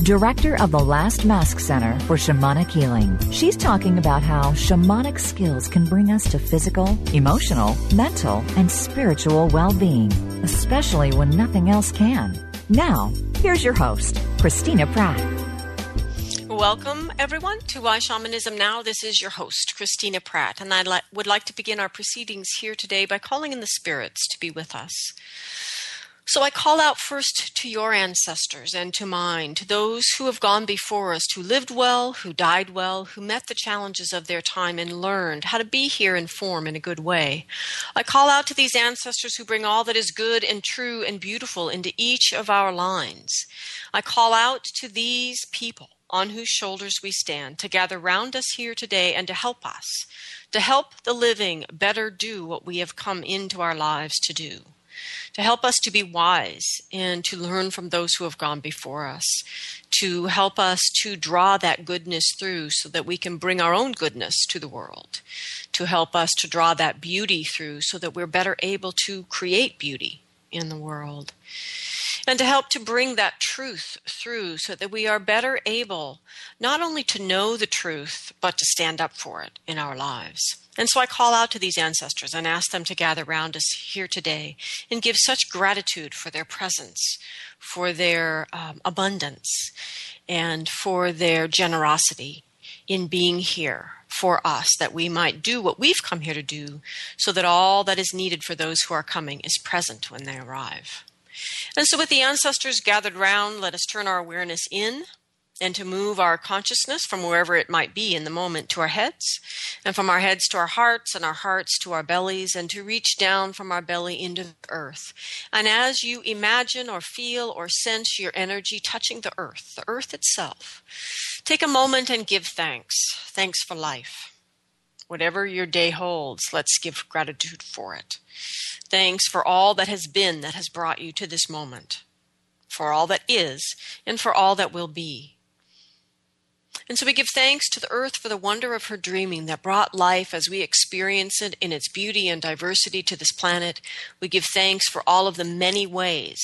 director of the Last Mask Center for Shamanic Healing. She's talking about how shamanic skills can bring us to physical, emotional, mental, and spiritual well being, especially when nothing else can. Now, here's your host, Christina Pratt. Welcome, everyone, to Why Shamanism Now. This is your host, Christina Pratt, and I li- would like to begin our proceedings here today by calling in the spirits to be with us. So I call out first to your ancestors and to mine, to those who have gone before us, who lived well, who died well, who met the challenges of their time and learned how to be here in form in a good way. I call out to these ancestors who bring all that is good and true and beautiful into each of our lines. I call out to these people on whose shoulders we stand to gather round us here today and to help us, to help the living better do what we have come into our lives to do, to help us to be wise and to learn from those who have gone before us, to help us to draw that goodness through so that we can bring our own goodness to the world, to help us to draw that beauty through so that we're better able to create beauty in the world and to help to bring that truth through so that we are better able not only to know the truth, but to stand up for it in our lives. And so I call out to these ancestors and ask them to gather around us here today and give such gratitude for their presence, for their um, abundance, and for their generosity in being here for us that we might do what we've come here to do so that all that is needed for those who are coming is present when they arrive. And so, with the ancestors gathered round, let us turn our awareness in and to move our consciousness from wherever it might be in the moment to our heads, and from our heads to our hearts, and our hearts to our bellies, and to reach down from our belly into the earth. And as you imagine or feel or sense your energy touching the earth, the earth itself, take a moment and give thanks. Thanks for life. Whatever your day holds, let's give gratitude for it. Thanks for all that has been that has brought you to this moment, for all that is, and for all that will be. And so we give thanks to the earth for the wonder of her dreaming that brought life as we experience it in its beauty and diversity to this planet. We give thanks for all of the many ways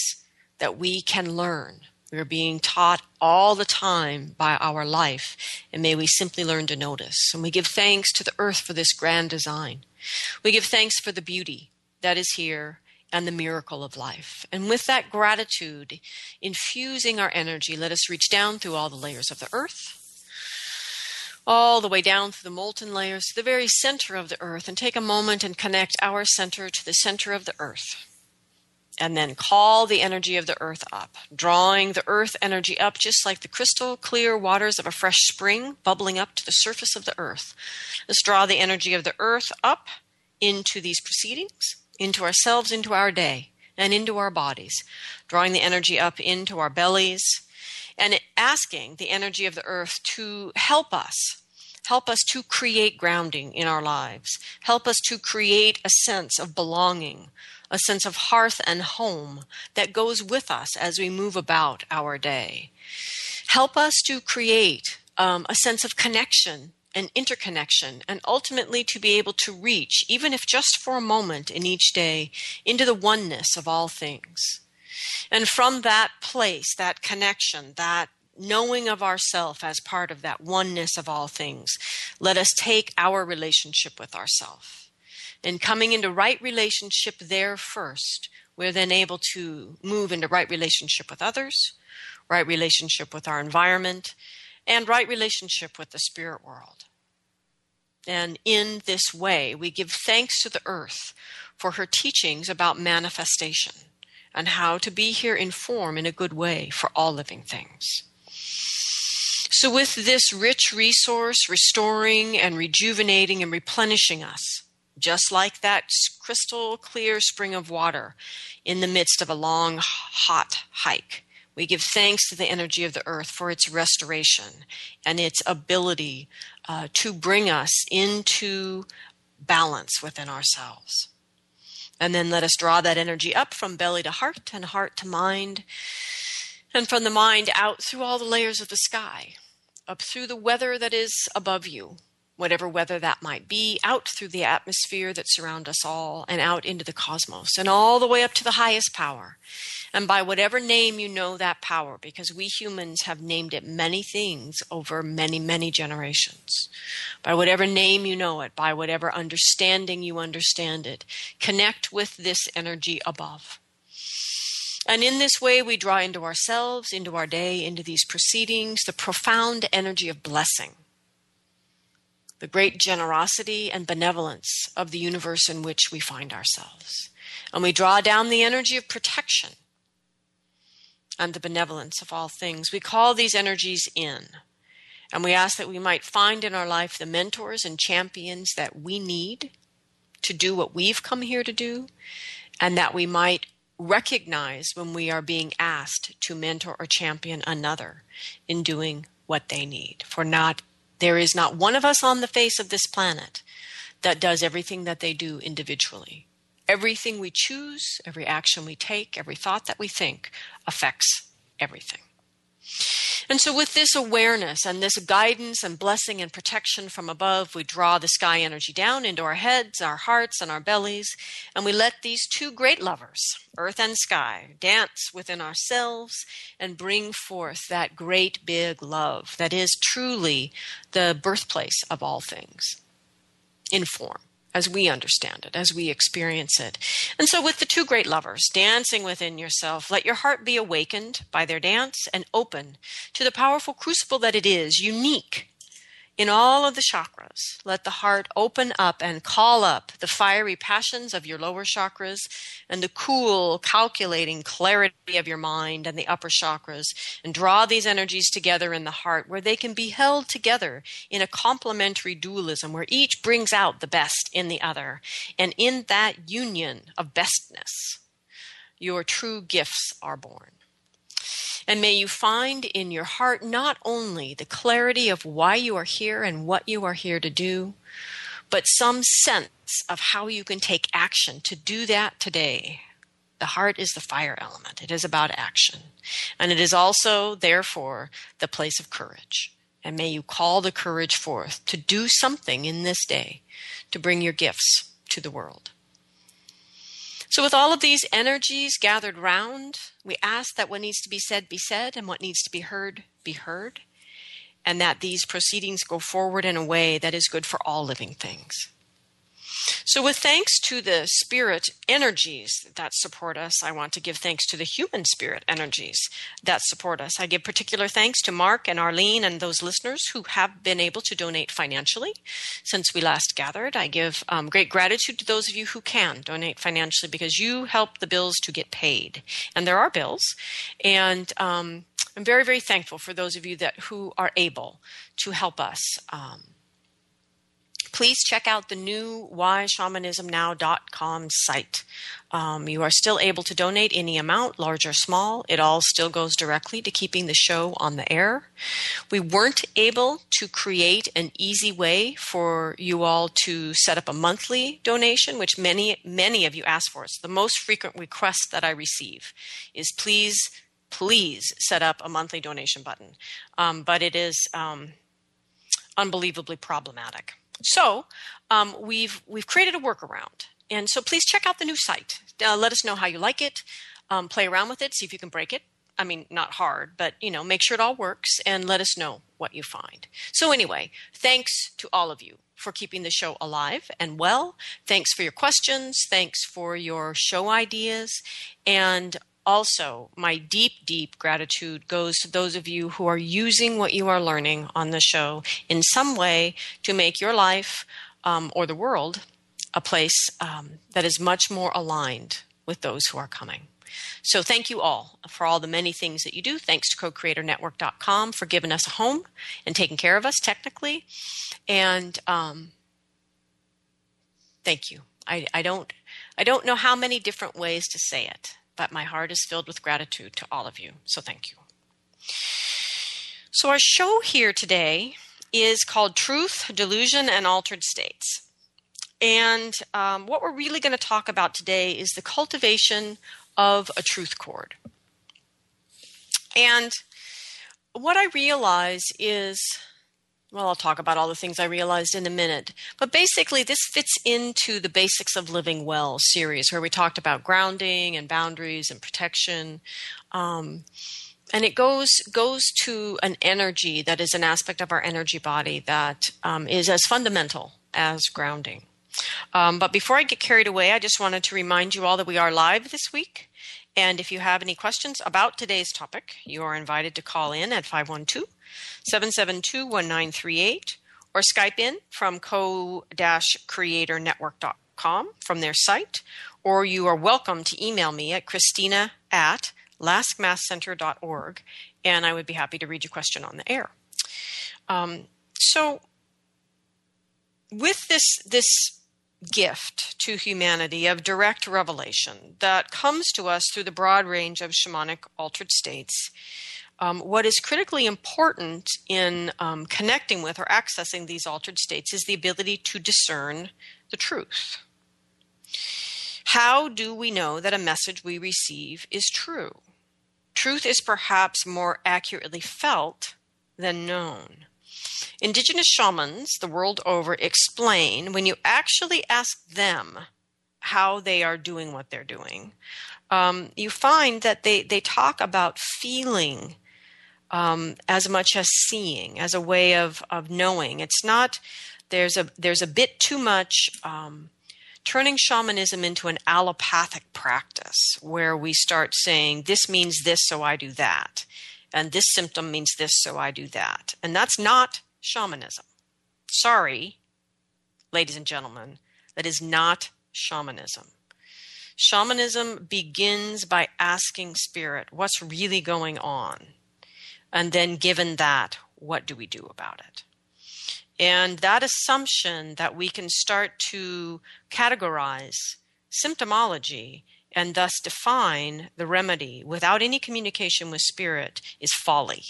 that we can learn. We are being taught all the time by our life, and may we simply learn to notice. And we give thanks to the earth for this grand design. We give thanks for the beauty that is here and the miracle of life. And with that gratitude infusing our energy, let us reach down through all the layers of the earth, all the way down through the molten layers to the very center of the earth, and take a moment and connect our center to the center of the earth. And then call the energy of the earth up, drawing the earth energy up just like the crystal clear waters of a fresh spring bubbling up to the surface of the earth. Let's draw the energy of the earth up into these proceedings into ourselves, into our day, and into our bodies, drawing the energy up into our bellies, and asking the energy of the earth to help us. Help us to create grounding in our lives. Help us to create a sense of belonging, a sense of hearth and home that goes with us as we move about our day. Help us to create um, a sense of connection and interconnection, and ultimately to be able to reach, even if just for a moment in each day, into the oneness of all things. And from that place, that connection, that knowing of ourself as part of that oneness of all things, let us take our relationship with ourself. And coming into right relationship there first, we're then able to move into right relationship with others, right relationship with our environment, and right relationship with the spirit world. And in this way, we give thanks to the earth for her teachings about manifestation and how to be here in form in a good way for all living things. So, with this rich resource restoring and rejuvenating and replenishing us, just like that crystal clear spring of water in the midst of a long, hot hike, We give thanks to the energy of the earth for its restoration and its ability uh, to bring us into balance within ourselves. And then let us draw that energy up from belly to heart and heart to mind, and from the mind out through all the layers of the sky, up through the weather that is above you, whatever weather that might be, out through the atmosphere that surround us all, and out into the cosmos, and all the way up to the highest power. And by whatever name you know that power, because we humans have named it many things over many, many generations. By whatever name you know it, by whatever understanding you understand it, connect with this energy above. And in this way, we draw into ourselves, into our day, into these proceedings, the profound energy of blessing the great generosity and benevolence of the universe in which we find ourselves. And we draw down the energy of protection and the benevolence of all things. We call these energies in. And we ask that we might find in our life the mentors and champions that we need to do what we've come here to do, and that we might recognize when we are being asked to mentor or champion another in doing what they need. For not there is not one of us on the face of this planet that does everything that they do individually. Everything we choose, every action we take, every thought that we think affects everything. And so, with this awareness and this guidance and blessing and protection from above, we draw the sky energy down into our heads, our hearts, and our bellies, and we let these two great lovers, earth and sky, dance within ourselves and bring forth that great big love that is truly the birthplace of all things in form as we understand it, as we experience it. And so, with the two great lovers dancing within yourself, let your heart be awakened by their dance and open to the powerful crucible that it is, unique in all of the chakras, let the heart open up and call up the fiery passions of your lower chakras and the cool, calculating clarity of your mind and the upper chakras, and draw these energies together in the heart where they can be held together in a complementary dualism where each brings out the best in the other. And in that union of bestness, your true gifts are born. And may you find in your heart not only the clarity of why you are here and what you are here to do, but some sense of how you can take action to do that today. The heart is the fire element. It is about action. And it is also, therefore, the place of courage. And may you call the courage forth to do something in this day to bring your gifts to the world. So, with all of these energies gathered round, we ask that what needs to be said be said and what needs to be heard be heard, and that these proceedings go forward in a way that is good for all living things. So, with thanks to the spirit energies that support us, I want to give thanks to the human spirit energies that support us. I give particular thanks to Mark and Arlene and those listeners who have been able to donate financially since we last gathered. I give um, great gratitude to those of you who can donate financially because you help the bills to get paid. And there are bills. And um, I'm very, very thankful for those of you that who are able to help us. Um, please check out the new whyshamanismnow.com site. Um, you are still able to donate any amount, large or small. It all still goes directly to keeping the show on the air. We weren't able to create an easy way for you all to set up a monthly donation, which many, many of you ask for. It's the most frequent request that I receive is please, please set up a monthly donation button. Um, but it is um, unbelievably problematic. So um, we've we've created a workaround, and so please check out the new site. Uh, let us know how you like it. Um, play around with it, see if you can break it. I mean, not hard, but you know, make sure it all works, and let us know what you find. So anyway, thanks to all of you for keeping the show alive and well. Thanks for your questions. Thanks for your show ideas, and also, my deep, deep gratitude goes to those of you who are using what you are learning on the show in some way to make your life um, or the world a place um, that is much more aligned with those who are coming. So, thank you all for all the many things that you do. Thanks to co-creatornetwork.com for giving us a home and taking care of us technically. And um, thank you. I, I don't I don't know how many different ways to say it but my heart is filled with gratitude to all of you. So thank you. So, our show here today is called Truth, Delusion, and Altered States. And um, what we're really going to talk about today is the cultivation of a truth cord. And what I realize is well, I'll talk about all the things I realized in a minute. But basically, this fits into the Basics of Living Well series, where we talked about grounding and boundaries and protection. Um, and it goes goes to an energy that is an aspect of our energy body that um, is as fundamental as grounding. Um, but before I get carried away, I just wanted to remind you all that we are live this week. And if you have any questions about today's topic, you are invited to call in at 512 772 1938 or Skype in from co creatornetwork.com from their site, or you are welcome to email me at Christina at lastmaskcenter.org, and I would be happy to read your question on the air. Um, so, with this this gift to humanity of direct revelation that comes to us through the broad range of shamanic altered states, um, what is critically important in um, connecting with or accessing these altered states is the ability to discern the truth. How do we know that a message we receive is true? Truth is perhaps more accurately felt than known. Indigenous shamans the world over explain when you actually ask them how they are doing what they're doing, um, you find that they, they talk about feeling um, as much as seeing, as a way of, of knowing. It's not, there's a, there's a bit too much um, turning shamanism into an allopathic practice where we start saying, this means this, so I do that. And this symptom means this, so I do that. And that's not shamanism. Sorry, ladies and gentlemen, that is not shamanism. Shamanism begins by asking spirit what's really going on. And then, given that, what do we do about it? And that assumption that we can start to categorize symptomology and thus define the remedy without any communication with spirit is folly.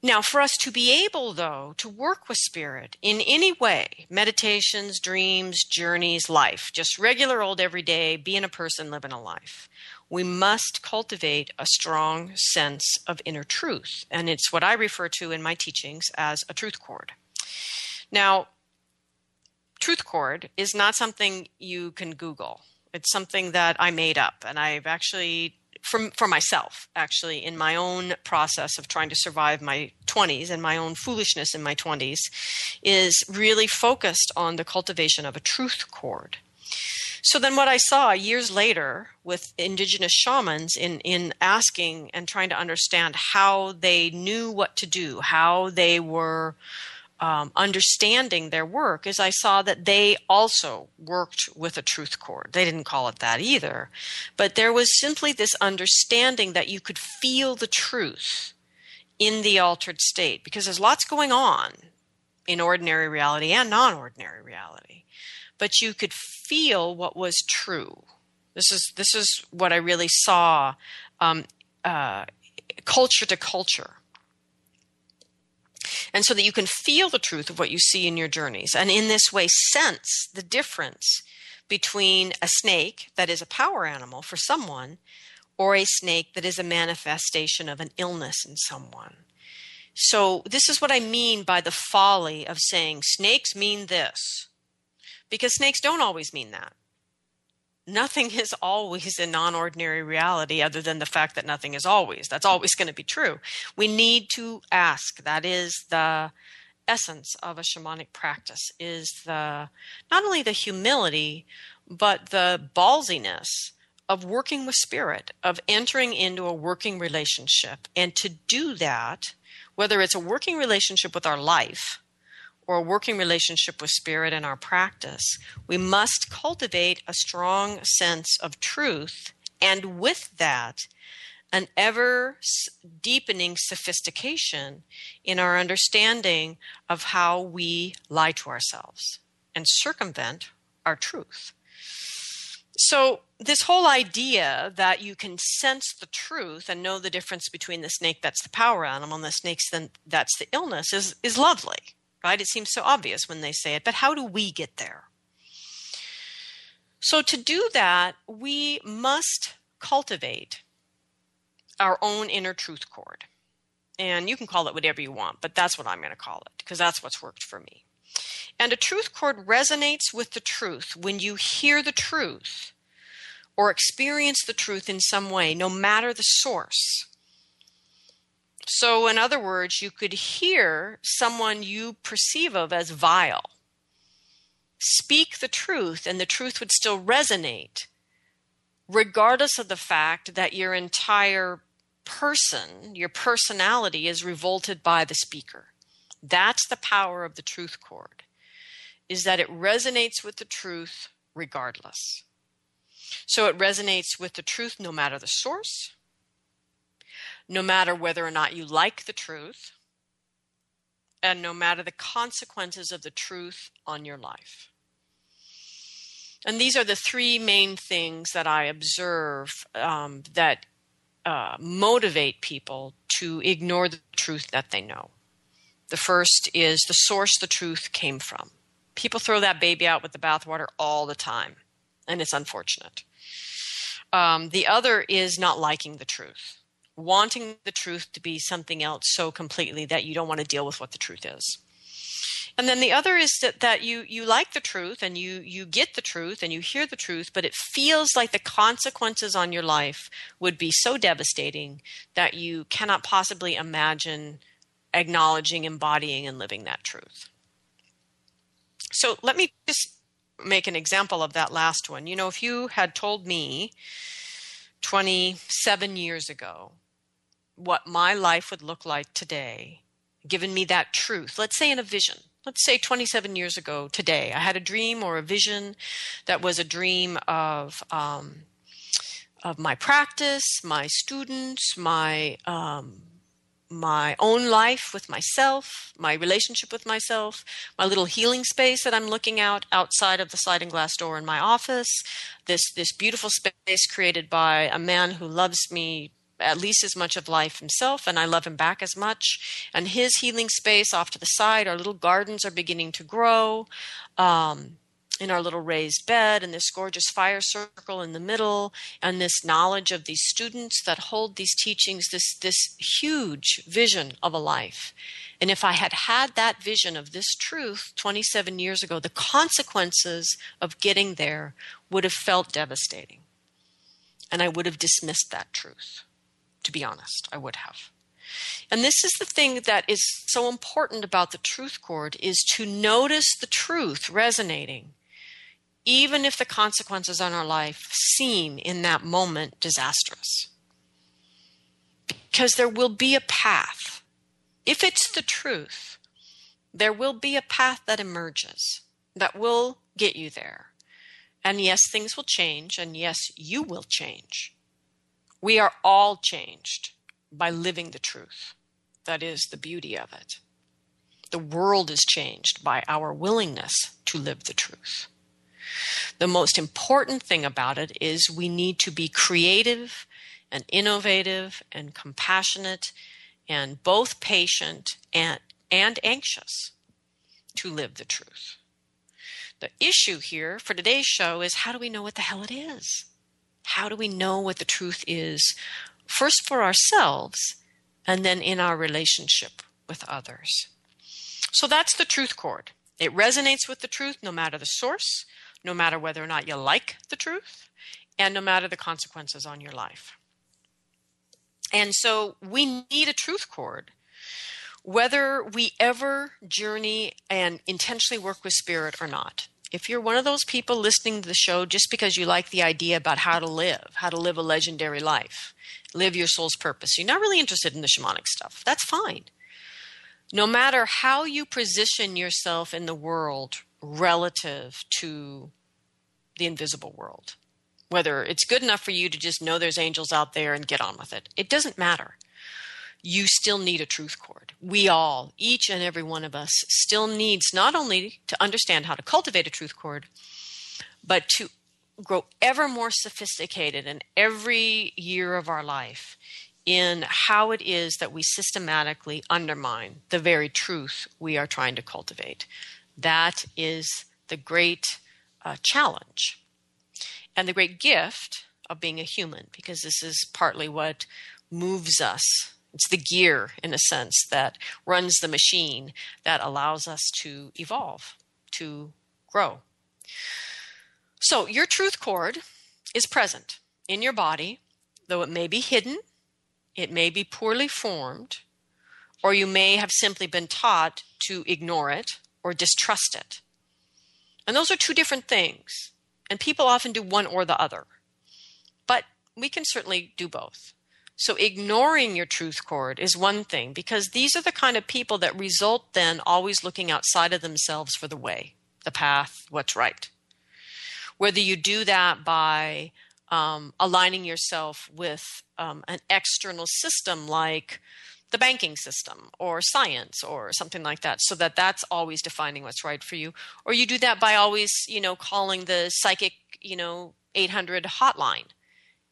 Now, for us to be able, though, to work with spirit in any way meditations, dreams, journeys, life, just regular old everyday, being a person, living a life we must cultivate a strong sense of inner truth. And it's what I refer to in my teachings as a truth cord. Now, truth cord is not something you can Google. It's something that I made up, and I've actually for, for myself, actually, in my own process of trying to survive my 20s and my own foolishness in my 20s, is really focused on the cultivation of a truth cord. So then, what I saw years later with indigenous shamans in, in asking and trying to understand how they knew what to do, how they were um, understanding their work is I saw that they also worked with a truth cord. They didn't call it that either. But there was simply this understanding that you could feel the truth in the altered state because there's lots going on in ordinary reality and non ordinary reality. But you could feel what was true. This is, this is what I really saw um, uh, culture to culture and so that you can feel the truth of what you see in your journeys. And in this way, sense the difference between a snake that is a power animal for someone or a snake that is a manifestation of an illness in someone. So, this is what I mean by the folly of saying snakes mean this, because snakes don't always mean that nothing is always a non ordinary reality other than the fact that nothing is always. That's always going to be true. We need to ask. That is the essence of a shamanic practice is the not only the humility but the ballsiness of working with spirit of entering into a working relationship and to do that whether it's a working relationship with our life or a working relationship with spirit in our practice, we must cultivate a strong sense of truth, and with that, an ever deepening sophistication in our understanding of how we lie to ourselves and circumvent our truth. So, this whole idea that you can sense the truth and know the difference between the snake that's the power animal and the snakes that's the illness is, is lovely, right? It seems so obvious when they say it, but how do we get there? So, to do that, we must cultivate our own inner truth cord. And you can call it whatever you want, but that's what I'm going to call it because that's what's worked for me. And a truth cord resonates with the truth when you hear the truth or experience the truth in some way, no matter the source. So, in other words, you could hear someone you perceive of as vile speak the truth, and the truth would still resonate, regardless of the fact that your entire person, your personality, is revolted by the speaker. That's the power of the truth cord is that it resonates with the truth regardless. So it resonates with the truth no matter the source, no matter whether or not you like the truth, and no matter the consequences of the truth on your life. And these are the three main things that I observe um, that uh, motivate people to ignore the truth that they know. The first is the source the truth came from. People throw that baby out with the bathwater all the time, and it's unfortunate. Um, the other is not liking the truth, wanting the truth to be something else so completely that you don't want to deal with what the truth is. And then the other is that, that you, you like the truth and you, you get the truth and you hear the truth, but it feels like the consequences on your life would be so devastating that you cannot possibly imagine acknowledging, embodying, and living that truth. So let me just make an example of that last one. You know, if you had told me 27 years ago what my life would look like today, given me that truth, let's say in a vision, let's say 27 years ago today, I had a dream or a vision that was a dream of, um, of my practice, my students, my um, my own life with myself, my relationship with myself, my little healing space that I'm looking out outside of the sliding glass door in my office, this this beautiful space created by a man who loves me at least as much of life himself and I love him back as much. And his healing space off to the side our little gardens are beginning to grow um, in our little raised bed and this gorgeous fire circle in the middle and this knowledge of these students that hold these teachings this this huge vision of a life. And if i had had that vision of this truth 27 years ago the consequences of getting there would have felt devastating. And i would have dismissed that truth to be honest i would have and this is the thing that is so important about the truth cord is to notice the truth resonating even if the consequences on our life seem in that moment disastrous. Because there will be a path. If it's the truth, there will be a path that emerges that will get you there. And yes, things will change, and yes, you will change. We are all changed by living the truth. That is the beauty of it. The world is changed by our willingness to live the truth. The most important thing about it is we need to be creative and innovative and compassionate and both patient and, and anxious to live the truth. The issue here for today's show is how do we know what the hell it is? How do we know what the truth is, first for ourselves and then in our relationship with others? So that's the truth cord. It resonates with the truth no matter the source, no matter whether or not you like the truth, and no matter the consequences on your life. And so we need a truth cord. Whether we ever journey and intentionally work with spirit or not. If you're one of those people listening to the show just because you like the idea about how to live, how to live a legendary life, live your soul's purpose, you're not really interested in the shamanic stuff, that's fine. No matter how you position yourself in the world relative to the invisible world. Whether it's good enough for you to just know there's angels out there and get on with it, it doesn't matter. You still need a truth cord. We all, each and every one of us, still needs not only to understand how to cultivate a truth cord, but to grow ever more sophisticated in every year of our life in how it is that we systematically undermine the very truth we are trying to cultivate. That is the great uh, challenge and the great gift of being a human, because this is partly what moves us. It's the gear, in a sense, that runs the machine that allows us to evolve, to grow. So, your truth cord is present in your body, though it may be hidden, it may be poorly formed, or you may have simply been taught to ignore it or distrust it. And those are two different things. And people often do one or the other. But we can certainly do both. So ignoring your truth cord is one thing because these are the kind of people that result then always looking outside of themselves for the way, the path, what's right. Whether you do that by um, aligning yourself with um, an external system like the banking system or science or something like that so that that's always defining what's right for you. Or you do that by always you know calling the psychic you know 800 hotline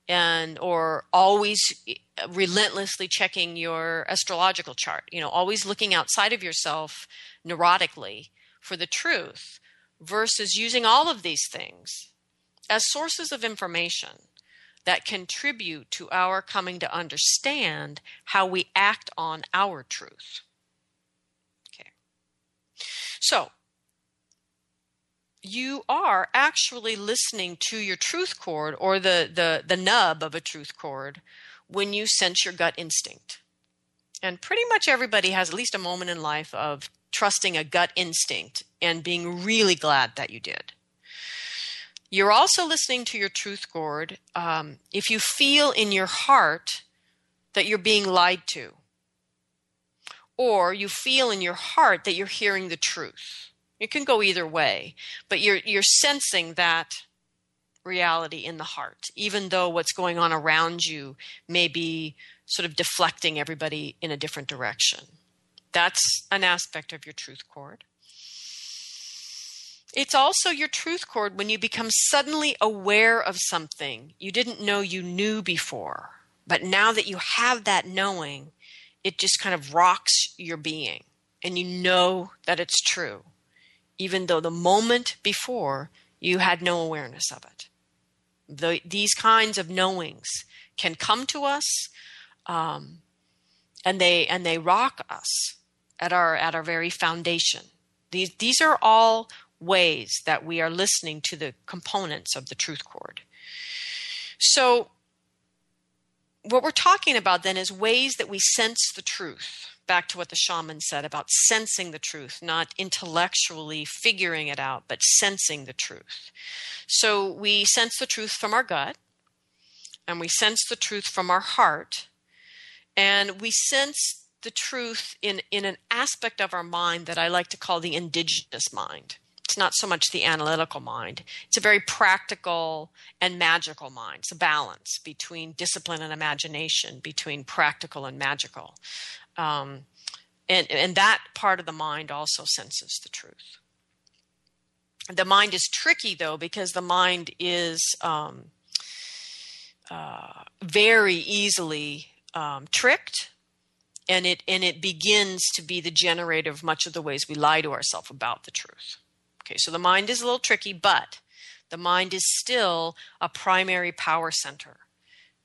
and or always eh, relentlessly checking your astrological chart you know always looking outside of yourself neurotically for the truth versus using all of these things as sources of information that contribute to our coming to understand how we act on our truth. Okay. So, you are actually listening to your truth cord or the, the, the nub of a truth cord when you sense your gut instinct. And pretty much everybody has at least a moment in life of trusting a gut instinct and being really glad that you did. You're also listening to your truth cord um, if you feel in your heart that you're being lied to, or you feel in your heart that you're hearing the truth. It can go either way, but you're you're sensing that reality in the heart, even though what's going on around you may be sort of deflecting everybody in a different direction. That's an aspect of your truth cord. It's also your truth cord when you become suddenly aware of something you didn't know you knew before. But now that you have that knowing, it just kind of rocks your being and you know that it's true, even though the moment before you had no awareness of it. The, these kinds of knowings can come to us um, and they and they rock us at our at our very foundation. These these are all ways that we are listening to the components of the truth cord. So what we're talking about then is ways that we sense the truth. Back to what the shaman said about sensing the truth, not intellectually figuring it out, but sensing the truth. So we sense the truth from our gut, and we sense the truth from our heart, and we sense the truth in, in an aspect of our mind that I like to call the indigenous mind. It's not so much the analytical mind. It's a very practical and magical mind. It's a balance between discipline and imagination, between practical and magical. Um, and, and that part of the mind also senses the truth. The mind is tricky, though, because the mind is um, uh, very easily um, tricked and it and it begins to be the generator of much of the ways we lie to ourselves about the truth. Okay, so the mind is a little tricky, but the mind is still a primary power center.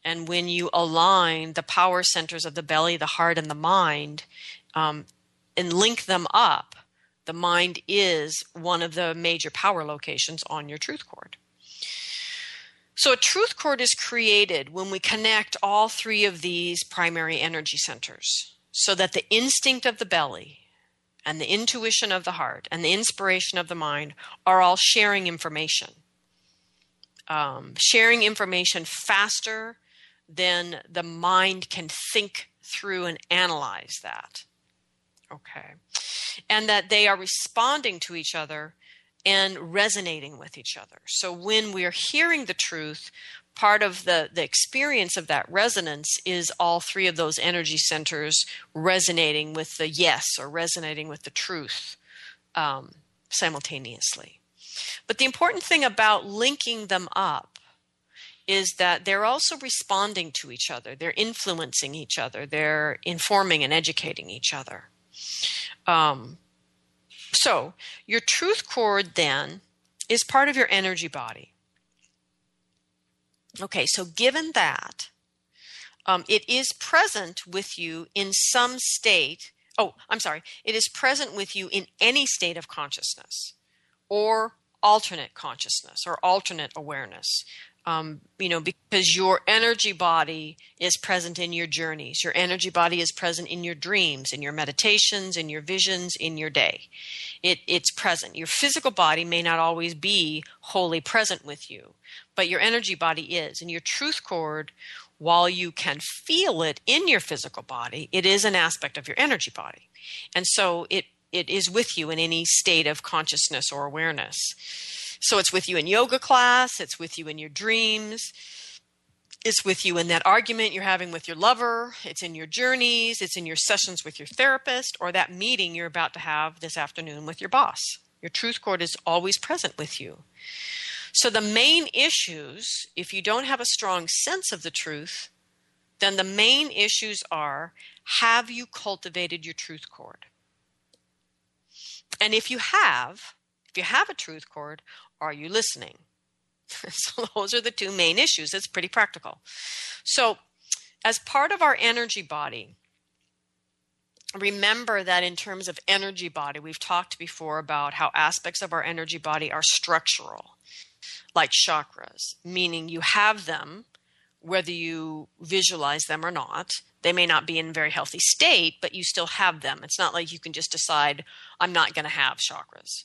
And when you align the power centers of the belly, the heart, and the mind, um, and link them up, the mind is one of the major power locations on your truth cord. So, a truth cord is created when we connect all three of these primary energy centers so that the instinct of the belly and the intuition of the heart and the inspiration of the mind are all sharing information. Um, sharing information faster than the mind can think through and analyze that. Okay. And that they are responding to each other and resonating with each other. So when we're hearing the truth, part of the, the experience of that resonance is all three of those energy centers resonating with the yes or resonating with the truth um, simultaneously. But the important thing about linking them up is that they're also responding to each other. They're influencing each other. They're informing and educating each other. Um, so, your truth cord then is part of your energy body. Okay, so given that, um, it is present with you in some state. Oh, I'm sorry. It is present with you in any state of consciousness or alternate consciousness or alternate awareness um, you know, because your energy body is present in your journeys. Your energy body is present in your dreams, in your meditations, in your visions, in your day. It, it's present. Your physical body may not always be wholly present with you, but your energy body is. And your truth cord, while you can feel it in your physical body, it is an aspect of your energy body. And so it, it is with you in any state of consciousness or awareness. So it's with you in yoga class, it's with you in your dreams, it's with you in that argument you're having with your lover, it's in your journeys, it's in your sessions with your therapist, or that meeting you're about to have this afternoon with your boss. Your truth cord is always present with you. So the main issues, if you don't have a strong sense of the truth, then the main issues are have you cultivated your truth cord? And if you have, if you have a truth cord, are you listening? so those are the two main issues. It's pretty practical. So, as part of our energy body, remember that in terms of energy body, we've talked before about how aspects of our energy body are structural, like chakras, meaning you have them whether you visualize them or not. They may not be in a very healthy state, but you still have them. It's not like you can just decide, I'm not going to have chakras.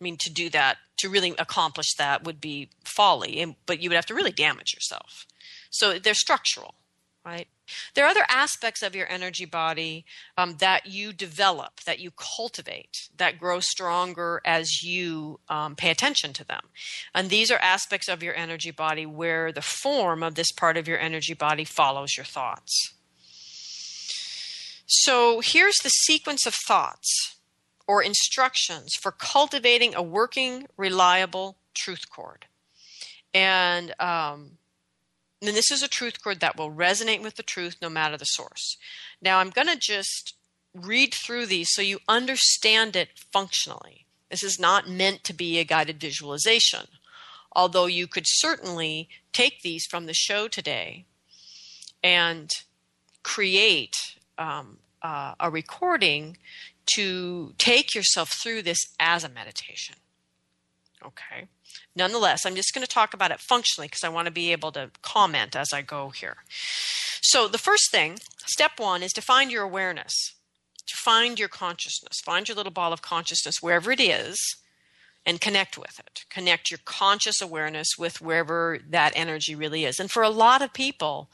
I mean, to do that, to really accomplish that would be folly, but you would have to really damage yourself. So they're structural, right? There are other aspects of your energy body um, that you develop, that you cultivate, that grow stronger as you um, pay attention to them. And these are aspects of your energy body where the form of this part of your energy body follows your thoughts. So here's the sequence of thoughts or instructions for cultivating a working, reliable truth cord. And, um, and this is a truth cord that will resonate with the truth no matter the source. Now, I'm going to just read through these so you understand it functionally. This is not meant to be a guided visualization, although you could certainly take these from the show today and create um, uh, a recording to take yourself through this as a meditation. Okay. Nonetheless, I'm just going to talk about it functionally because I want to be able to comment as I go here. So, the first thing, step one, is to find your awareness, to find your consciousness, find your little ball of consciousness wherever it is and connect with it. Connect your conscious awareness with wherever that energy really is. And for a lot of people,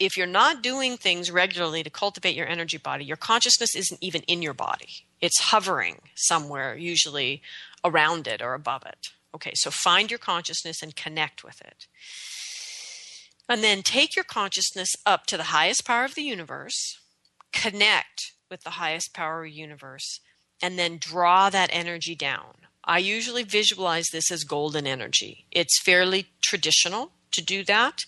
if you're not doing things regularly to cultivate your energy body, your consciousness isn't even in your body. It's hovering somewhere, usually around it or above it. Okay, so find your consciousness and connect with it. And then take your consciousness up to the highest power of the universe, connect with the highest power of the universe, and then draw that energy down. I usually visualize this as golden energy. It's fairly traditional to do that.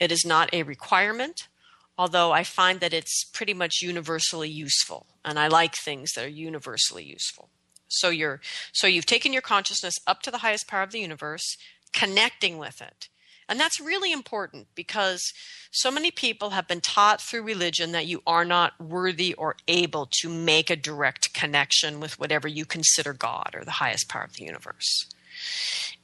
It is not a requirement, although I find that it's pretty much universally useful, and I like things that are universally useful. So you're so you've taken your consciousness up to the highest power of the universe, connecting with it. And that's really important because so many people have been taught through religion that you are not worthy or able to make a direct connection with whatever you consider God or the highest power of the universe.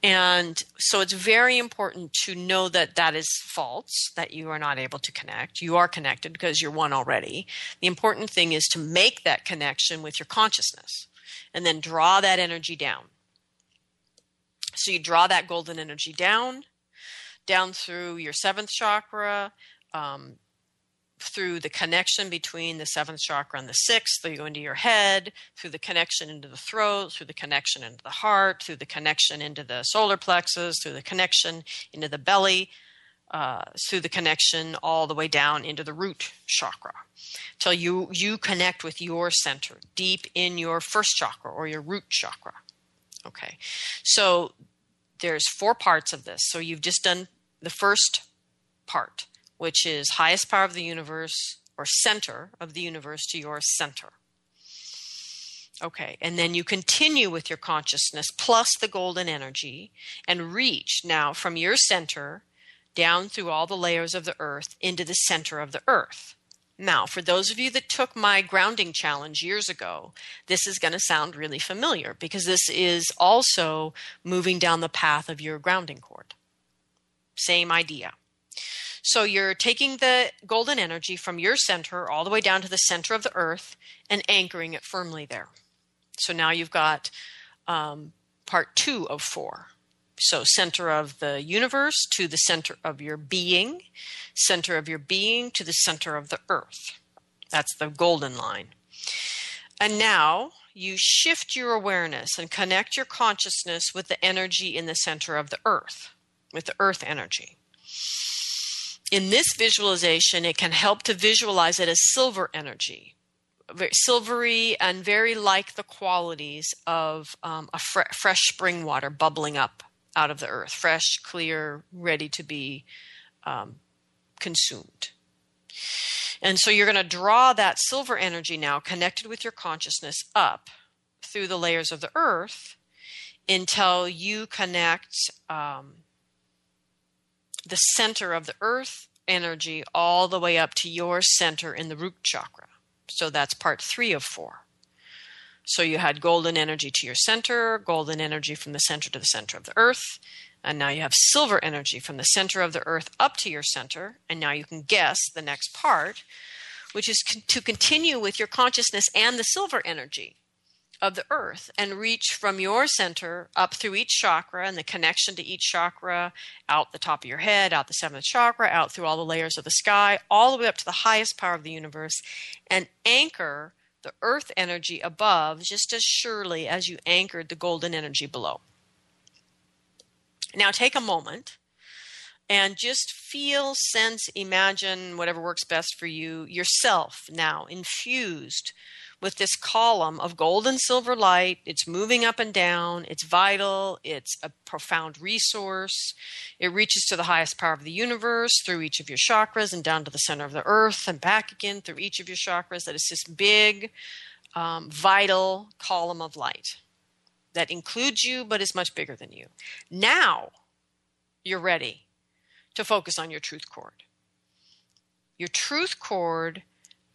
And so it's very important to know that that is false, that you are not able to connect. You are connected because you're one already. The important thing is to make that connection with your consciousness and then draw that energy down. So you draw that golden energy down, down through your seventh chakra, um, through the connection between the seventh chakra and the sixth. Go into your head, through the connection into the throat, through the connection into the heart, through the connection into the solar plexus, through the connection into the belly, uh, through the connection all the way down into the root chakra till you you connect with your center deep in your first chakra or your root chakra Okay. So there's four parts of this. So you've just done the first part, which is highest power of the universe or center of the universe to your center. Okay, and then you continue with your consciousness plus the golden energy and reach now from your center down through all the layers of the earth into the center of the earth. Now, for those of you that took my grounding challenge years ago, this is going to sound really familiar because this is also moving down the path of your grounding cord. Same idea. So you're taking the golden energy from your center all the way down to the center of the earth and anchoring it firmly there. So now you've got um, part two of four. So, center of the universe to the center of your being, center of your being to the center of the earth. That's the golden line. And now you shift your awareness and connect your consciousness with the energy in the center of the earth, with the earth energy. In this visualization, it can help to visualize it as silver energy, very silvery and very like the qualities of um, a fre- fresh spring water bubbling up out of the earth, fresh, clear, ready to be um, consumed. And so you're going to draw that silver energy now, connected with your consciousness, up through the layers of the earth until you connect um, the center of the earth energy all the way up to your center in the root chakra. So that's part three of four. So you had golden energy to your center, golden energy from the center to the center of the earth, and now you have silver energy from the center of the earth up to your center. And now you can guess the next part, which is con- to continue with your consciousness and the silver energy of the earth and reach from your center up through each chakra and the connection to each chakra out the top of your head, out the seventh chakra, out through all the layers of the sky, all the way up to the highest power of the universe and anchor the earth energy above just as surely as you anchored the golden energy below. Now take a moment and just feel, sense, imagine whatever works best for you yourself now infused with this column of gold and silver light. It's moving up and down. It's vital. It's a profound resource. It reaches to the highest power of the universe through each of your chakras and down to the center of the earth and back again through each of your chakras. That is this big, um, vital column of light that includes you but is much bigger than you. Now you're ready to focus on your truth cord. Your truth cord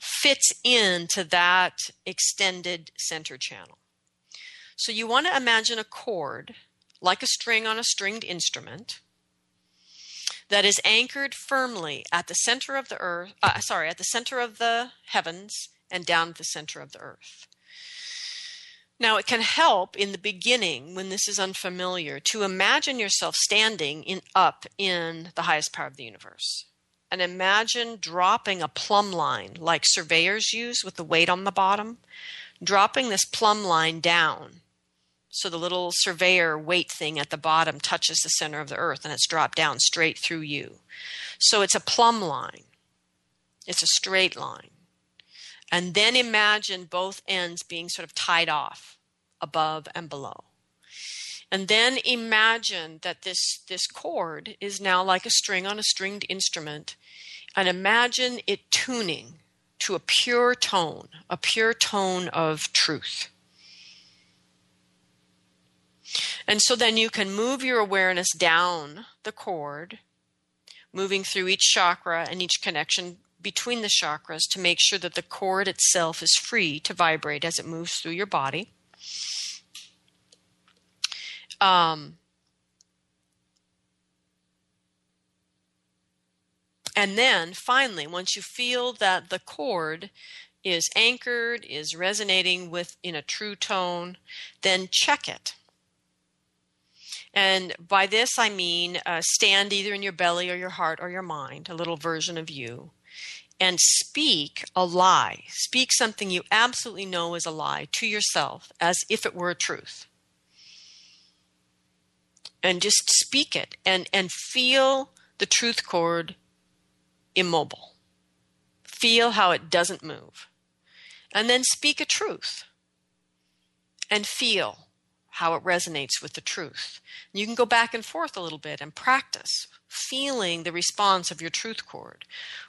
fits into that extended center channel. So you want to imagine a cord like a string on a stringed instrument that is anchored firmly at the center of the earth, uh, sorry, at the center of the heavens and down at the center of the earth. Now, it can help in the beginning when this is unfamiliar to imagine yourself standing in up in the highest power of the universe and imagine dropping a plumb line like surveyors use with the weight on the bottom, dropping this plumb line down. So the little surveyor weight thing at the bottom touches the center of the earth and it's dropped down straight through you. So it's a plumb line. It's a straight line. And then imagine both ends being sort of tied off above and below. And then imagine that this, this cord is now like a string on a stringed instrument. And imagine it tuning to a pure tone, a pure tone of truth. And so then you can move your awareness down the cord, moving through each chakra and each connection between the chakras to make sure that the cord itself is free to vibrate as it moves through your body. Um, and then finally, once you feel that the cord is anchored, is resonating with in a true tone, then check it. And by this I mean uh, stand either in your belly or your heart or your mind, a little version of you, and speak a lie. Speak something you absolutely know is a lie to yourself as if it were a truth and just speak it and, and feel the truth cord immobile. Feel how it doesn't move. And then speak a truth and feel how it resonates with the truth. You can go back and forth a little bit and practice feeling the response of your truth cord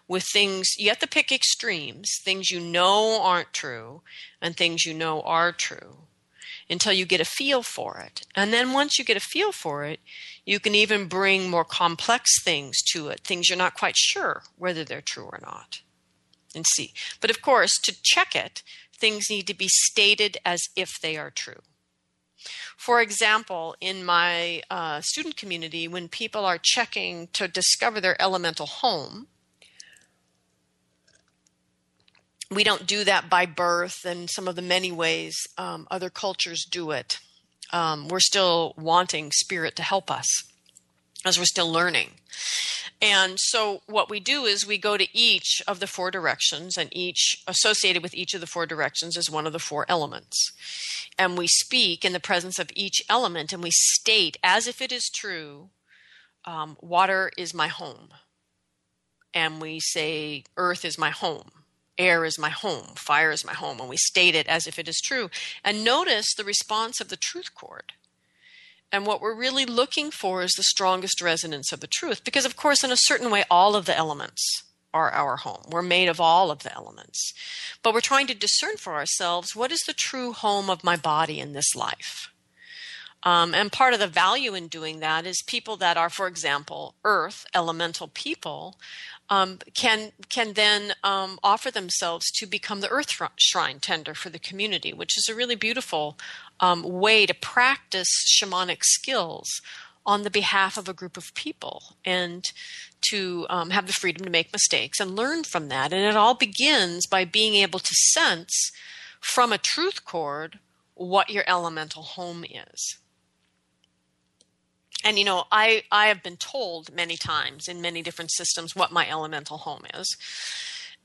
with things you have to pick extremes, things you know aren't true and things you know are true until you get a feel for it. And then once you get a feel for it, you can even bring more complex things to it, things you're not quite sure whether they're true or not. And see. But of course, to check it, things need to be stated as if they are true. For example, in my uh, student community, when people are checking to discover their elemental home, we don't do that by birth and some of the many ways um, other cultures do it. Um, we're still wanting spirit to help us as we're still learning. And so what we do is we go to each of the four directions, and each associated with each of the four directions is one of the four elements. And we speak in the presence of each element, and we state as if it is true um, water is my home. And we say, earth is my home. Air is my home. Fire is my home. And we state it as if it is true. And notice the response of the truth cord. And what we're really looking for is the strongest resonance of the truth. Because, of course, in a certain way, all of the elements are our home. We're made of all of the elements. But we're trying to discern for ourselves what is the true home of my body in this life? Um, and part of the value in doing that is people that are, for example, earth elemental people um, can can then um, offer themselves to become the earth shrine tender for the community, which is a really beautiful um, way to practice shamanic skills on the behalf of a group of people and to um, have the freedom to make mistakes and learn from that. And it all begins by being able to sense from a truth cord what your elemental home is and you know i i have been told many times in many different systems what my elemental home is.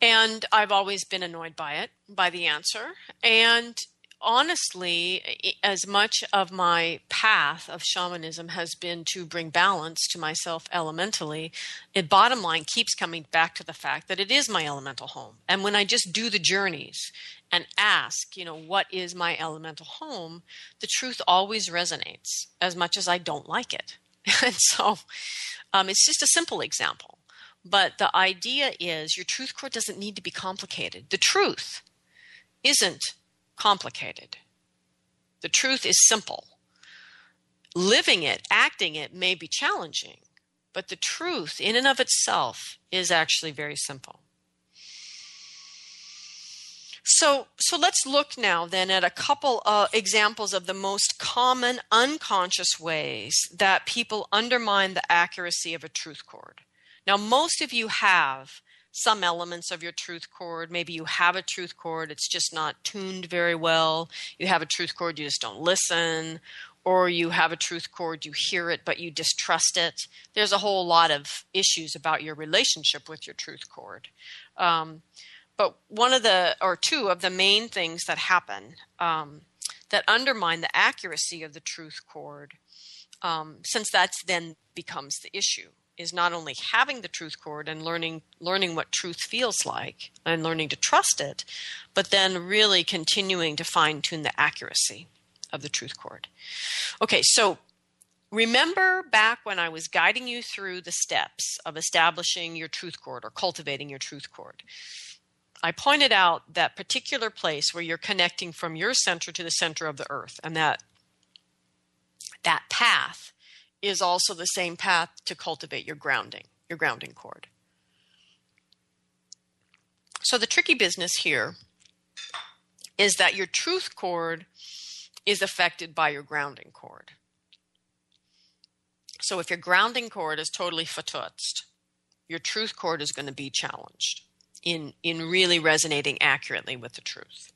And i've always been annoyed by it by the answer. And honestly as much of my path of shamanism has been to bring balance to myself elementally it bottom line keeps coming back to the fact that it is my elemental home. And when i just do the journeys and ask, you know, what is my elemental home, the truth always resonates as much as I don't like it. and so um, it's just a simple example. But the idea is your truth cord doesn't need to be complicated. The truth isn't complicated, the truth is simple. Living it, acting it may be challenging, but the truth in and of itself is actually very simple. So, so let's look now then at a couple of examples of the most common unconscious ways that people undermine the accuracy of a truth cord. Now, most of you have some elements of your truth cord. Maybe you have a truth cord, it's just not tuned very well. You have a truth cord, you just don't listen. Or you have a truth cord, you hear it, but you distrust it. There's a whole lot of issues about your relationship with your truth cord. Um, but one of the, or two of the main things that happen um, that undermine the accuracy of the truth cord, um, since that's then becomes the issue, is not only having the truth cord and learning learning what truth feels like and learning to trust it, but then really continuing to fine tune the accuracy of the truth cord. Okay, so remember back when I was guiding you through the steps of establishing your truth cord or cultivating your truth cord. I pointed out that particular place where you're connecting from your center to the center of the earth, and that that path is also the same path to cultivate your grounding, your grounding cord. So the tricky business here is that your truth cord is affected by your grounding cord. So if your grounding cord is totally fatutzt, your truth cord is going to be challenged in in really resonating accurately with the truth.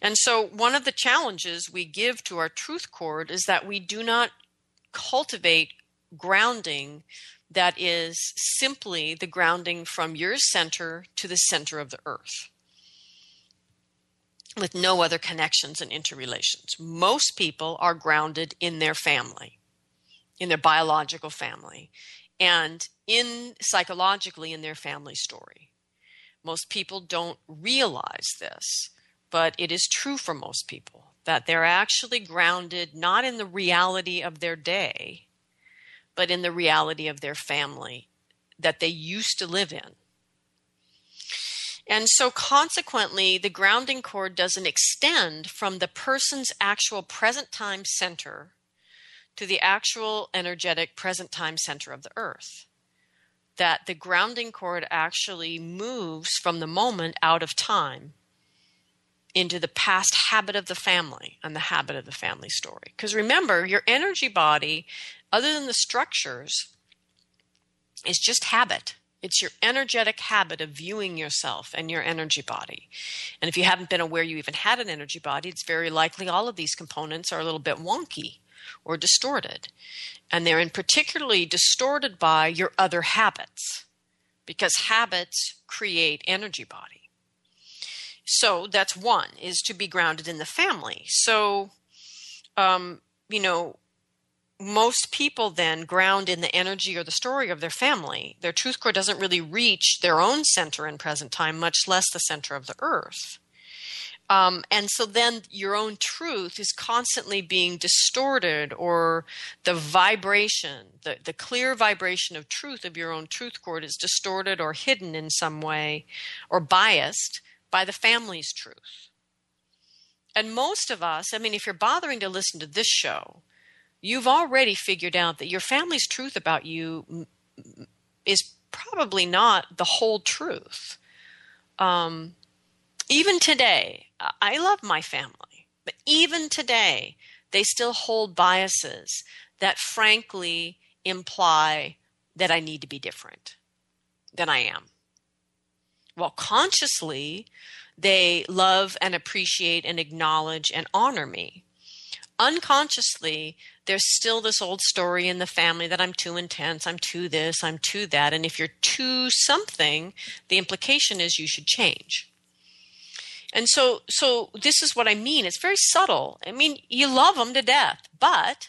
And so one of the challenges we give to our truth cord is that we do not cultivate grounding that is simply the grounding from your center to the center of the earth with no other connections and interrelations. Most people are grounded in their family, in their biological family, and in psychologically in their family story. Most people don't realize this, but it is true for most people that they're actually grounded not in the reality of their day, but in the reality of their family that they used to live in. And so, consequently, the grounding cord doesn't extend from the person's actual present time center to the actual energetic present time center of the earth. That the grounding cord actually moves from the moment out of time into the past habit of the family and the habit of the family story. Because remember, your energy body, other than the structures, is just habit. It's your energetic habit of viewing yourself and your energy body. And if you haven't been aware you even had an energy body, it's very likely all of these components are a little bit wonky or distorted. And they're in particularly distorted by your other habits because habits create energy body. So that's one is to be grounded in the family. So, um, you know, most people then ground in the energy or the story of their family. Their truth cord doesn't really reach their own center in present time, much less the center of the earth. Um, and so then your own truth is constantly being distorted, or the vibration, the, the clear vibration of truth of your own truth cord is distorted or hidden in some way or biased by the family's truth. And most of us, I mean, if you're bothering to listen to this show, you've already figured out that your family's truth about you is probably not the whole truth. Um, even today, I love my family, but even today, they still hold biases that frankly imply that I need to be different than I am. While consciously, they love and appreciate and acknowledge and honor me unconsciously there's still this old story in the family that I'm too intense, I'm too this, I'm too that. And if you're too something, the implication is you should change. And so so this is what I mean. It's very subtle. I mean, you love them to death, but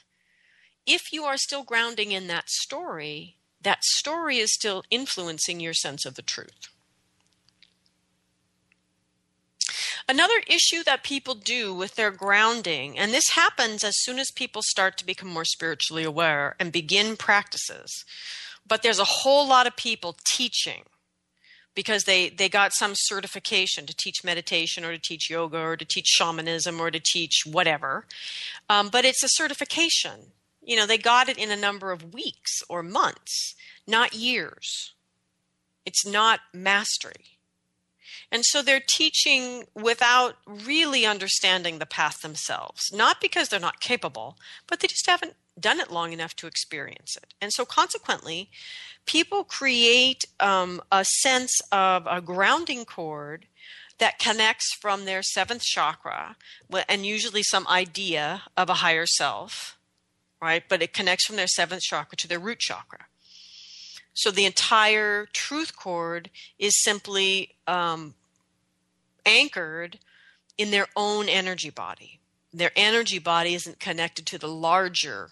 if you are still grounding in that story, that story is still influencing your sense of the truth. Another issue that people do with their grounding, and this happens as soon as people start to become more spiritually aware and begin practices, but there's a whole lot of people teaching because they, they got some certification to teach meditation or to teach yoga or to teach shamanism or to teach whatever. Um, but it's a certification. You know, they got it in a number of weeks or months, not years. It's not mastery. And so they're teaching without really understanding the path themselves, not because they're not capable, but they just haven't done it long enough to experience it. And so consequently, people create um, a sense of a grounding cord that connects from their seventh chakra and usually some idea of a higher self, right? But it connects from their seventh chakra to their root chakra. So the entire truth cord is simply um, anchored in their own energy body. Their energy body isn't connected to the larger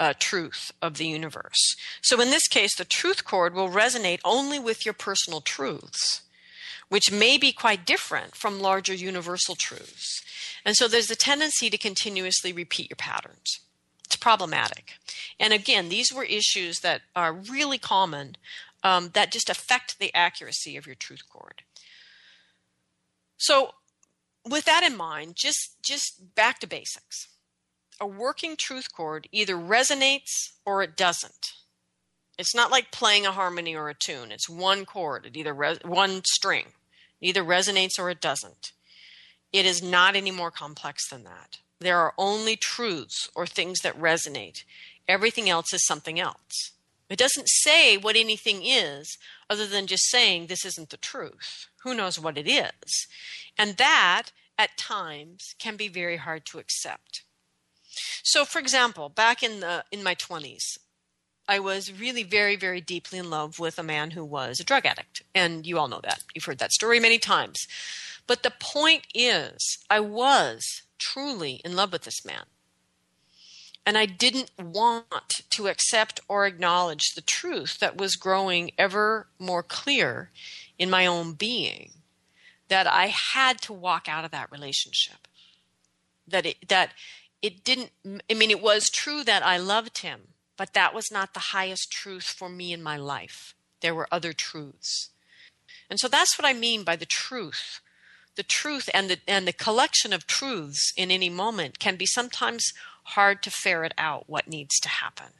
uh, truth of the universe. So, in this case, the truth cord will resonate only with your personal truths, which may be quite different from larger universal truths. And so, there's a tendency to continuously repeat your patterns. It's problematic. And again, these were issues that are really common um, that just affect the accuracy of your truth cord. So, with that in mind, just just back to basics. A working truth cord either resonates or it doesn't. It's not like playing a harmony or a tune. It's one chord, it either res- one string. It either resonates or it doesn't. It is not any more complex than that. There are only truths or things that resonate. Everything else is something else. It doesn't say what anything is other than just saying this isn't the truth. Who knows what it is? And that, at times, can be very hard to accept. So, for example, back in the in my twenties, I was really very, very deeply in love with a man who was a drug addict, and you all know that. You've heard that story many times. But the point is, I was truly in love with this man. And I didn't want to accept or acknowledge the truth that was growing ever more clear in my own being that I had to walk out of that relationship that it that it didn't i mean it was true that i loved him but that was not the highest truth for me in my life. There were other truths. And so that's what i mean by the truth. The truth and the and the collection of truths in any moment can be sometimes hard to ferret out what needs to happen.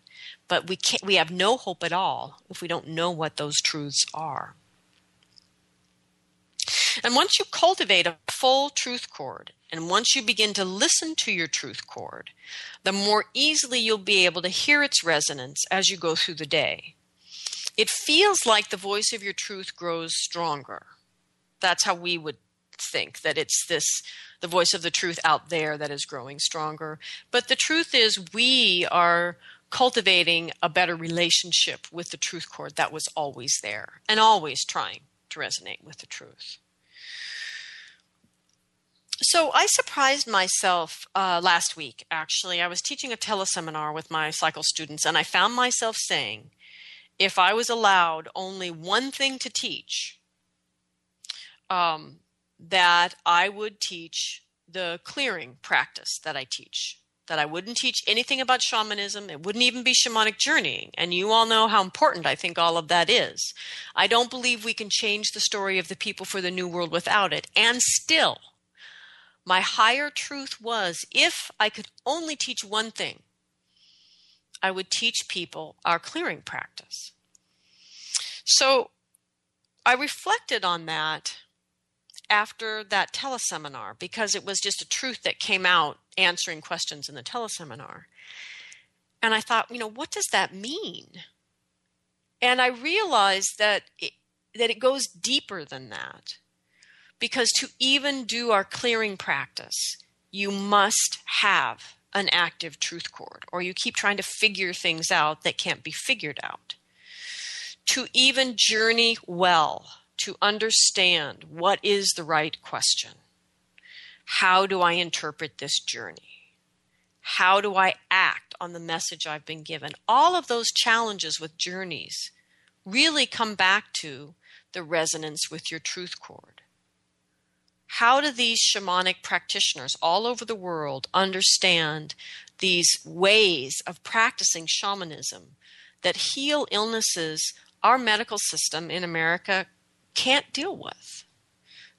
But we can't we have no hope at all if we don't know what those truths are and once you cultivate a full truth cord, and once you begin to listen to your truth cord, the more easily you'll be able to hear its resonance as you go through the day. It feels like the voice of your truth grows stronger. That's how we would think that it's this the voice of the truth out there that is growing stronger. But the truth is we are cultivating a better relationship with the truth chord that was always there and always trying to resonate with the truth. So I surprised myself uh, last week, actually. I was teaching a teleseminar with my cycle students, and I found myself saying, if I was allowed only one thing to teach, um, that I would teach the clearing practice that I teach. That I wouldn't teach anything about shamanism. It wouldn't even be shamanic journeying. And you all know how important I think all of that is. I don't believe we can change the story of the people for the New World without it. And still, my higher truth was if I could only teach one thing, I would teach people our clearing practice. So I reflected on that after that teleseminar because it was just a truth that came out answering questions in the teleseminar. And I thought, you know, what does that mean? And I realized that it, that it goes deeper than that. Because to even do our clearing practice, you must have an active truth cord, or you keep trying to figure things out that can't be figured out. To even journey well, to understand what is the right question. How do I interpret this journey? How do I act on the message I've been given? All of those challenges with journeys really come back to the resonance with your truth cord how do these shamanic practitioners all over the world understand these ways of practicing shamanism that heal illnesses our medical system in America can't deal with?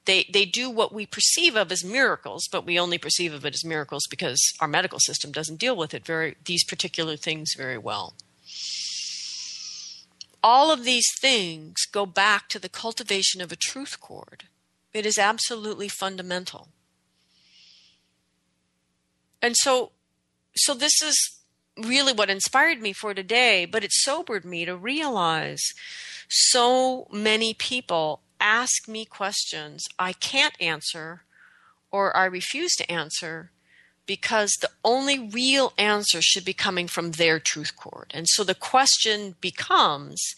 They, they do what we perceive of as miracles, but we only perceive of it as miracles because our medical system doesn't deal with it very these particular things very well. All of these things go back to the cultivation of a truth cord it is absolutely fundamental. And so so this is really what inspired me for today, but it sobered me to realize so many people ask me questions I can't answer or I refuse to answer because the only real answer should be coming from their truth cord. And so the question becomes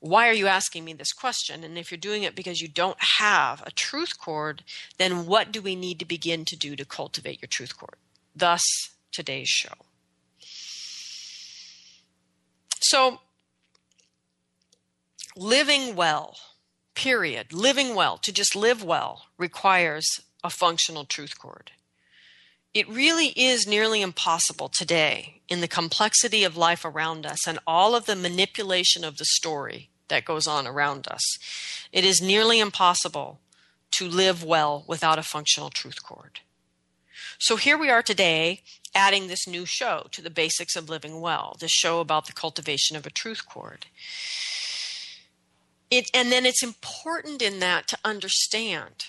why are you asking me this question? And if you're doing it because you don't have a truth cord, then what do we need to begin to do to cultivate your truth cord? Thus, today's show. So, living well, period, living well, to just live well, requires a functional truth cord. It really is nearly impossible today in the complexity of life around us and all of the manipulation of the story that goes on around us. It is nearly impossible to live well without a functional truth cord. So here we are today adding this new show to the basics of living well, this show about the cultivation of a truth cord. It, and then it's important in that to understand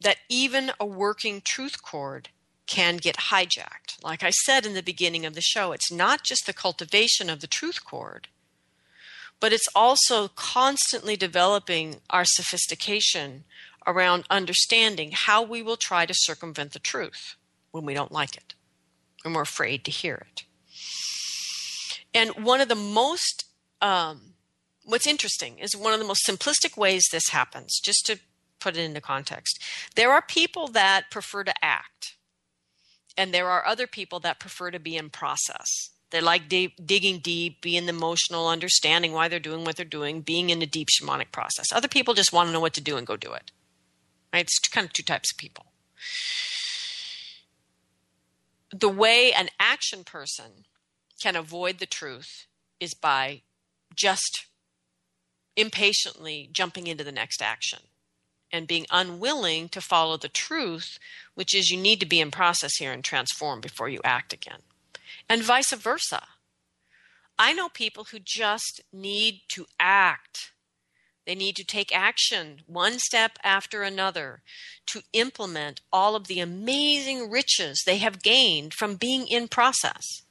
that even a working truth cord can get hijacked. Like I said in the beginning of the show, it's not just the cultivation of the truth cord, but it's also constantly developing our sophistication around understanding how we will try to circumvent the truth when we don't like it, when we're afraid to hear it. And one of the most, um, what's interesting is one of the most simplistic ways this happens, just to put it into context. There are people that prefer to act and there are other people that prefer to be in process. They like deep, digging deep, being emotional, understanding why they're doing what they're doing, being in a deep shamanic process. Other people just want to know what to do and go do it. Right? It's kind of two types of people. the way an action person can avoid the truth is by just impatiently jumping into the next action and being unwilling to follow the truth, which is you need to be in process here and transform before you act again. And vice versa. I know people who just need to act. They need to take action one step after another to implement all of the amazing riches they have gained from being in process.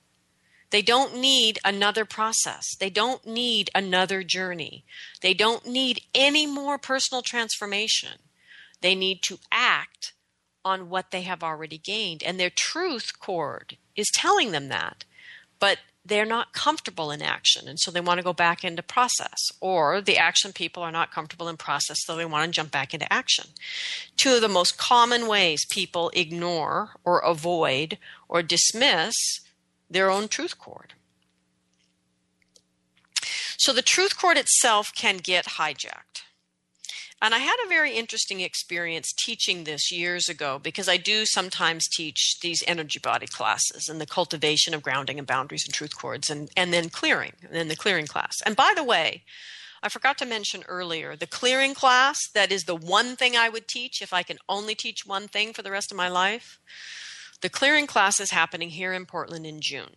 They don't need another process. They don't need another journey. They don't need any more personal transformation. They need to act on what they have already gained. And their truth cord is telling them that. But they're not comfortable in action. And so they want to go back into process. Or the action people are not comfortable in process, so they want to jump back into action. Two of the most common ways people ignore or avoid or dismiss their own truth cord. So the truth cord itself can get hijacked. And I had a very interesting experience teaching this years ago because I do sometimes teach these energy body classes and the cultivation of grounding and boundaries and truth cords and, and then clearing, and then the clearing class. And by the way, I forgot to mention earlier the clearing class, that is the one thing I would teach if I can only teach one thing for the rest of my life. The clearing class is happening here in Portland in June,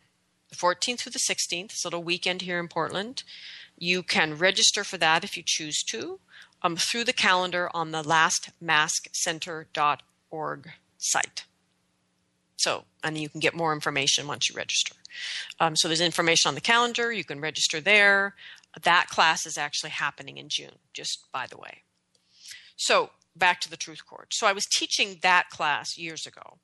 the 14th through the 16th. It's a little weekend here in Portland. You can register for that if you choose to um, through the calendar on the lastmaskcenter.org site. So, and you can get more information once you register. Um, so, there's information on the calendar. You can register there. That class is actually happening in June, just by the way. So, back to the truth cord. So, I was teaching that class years ago.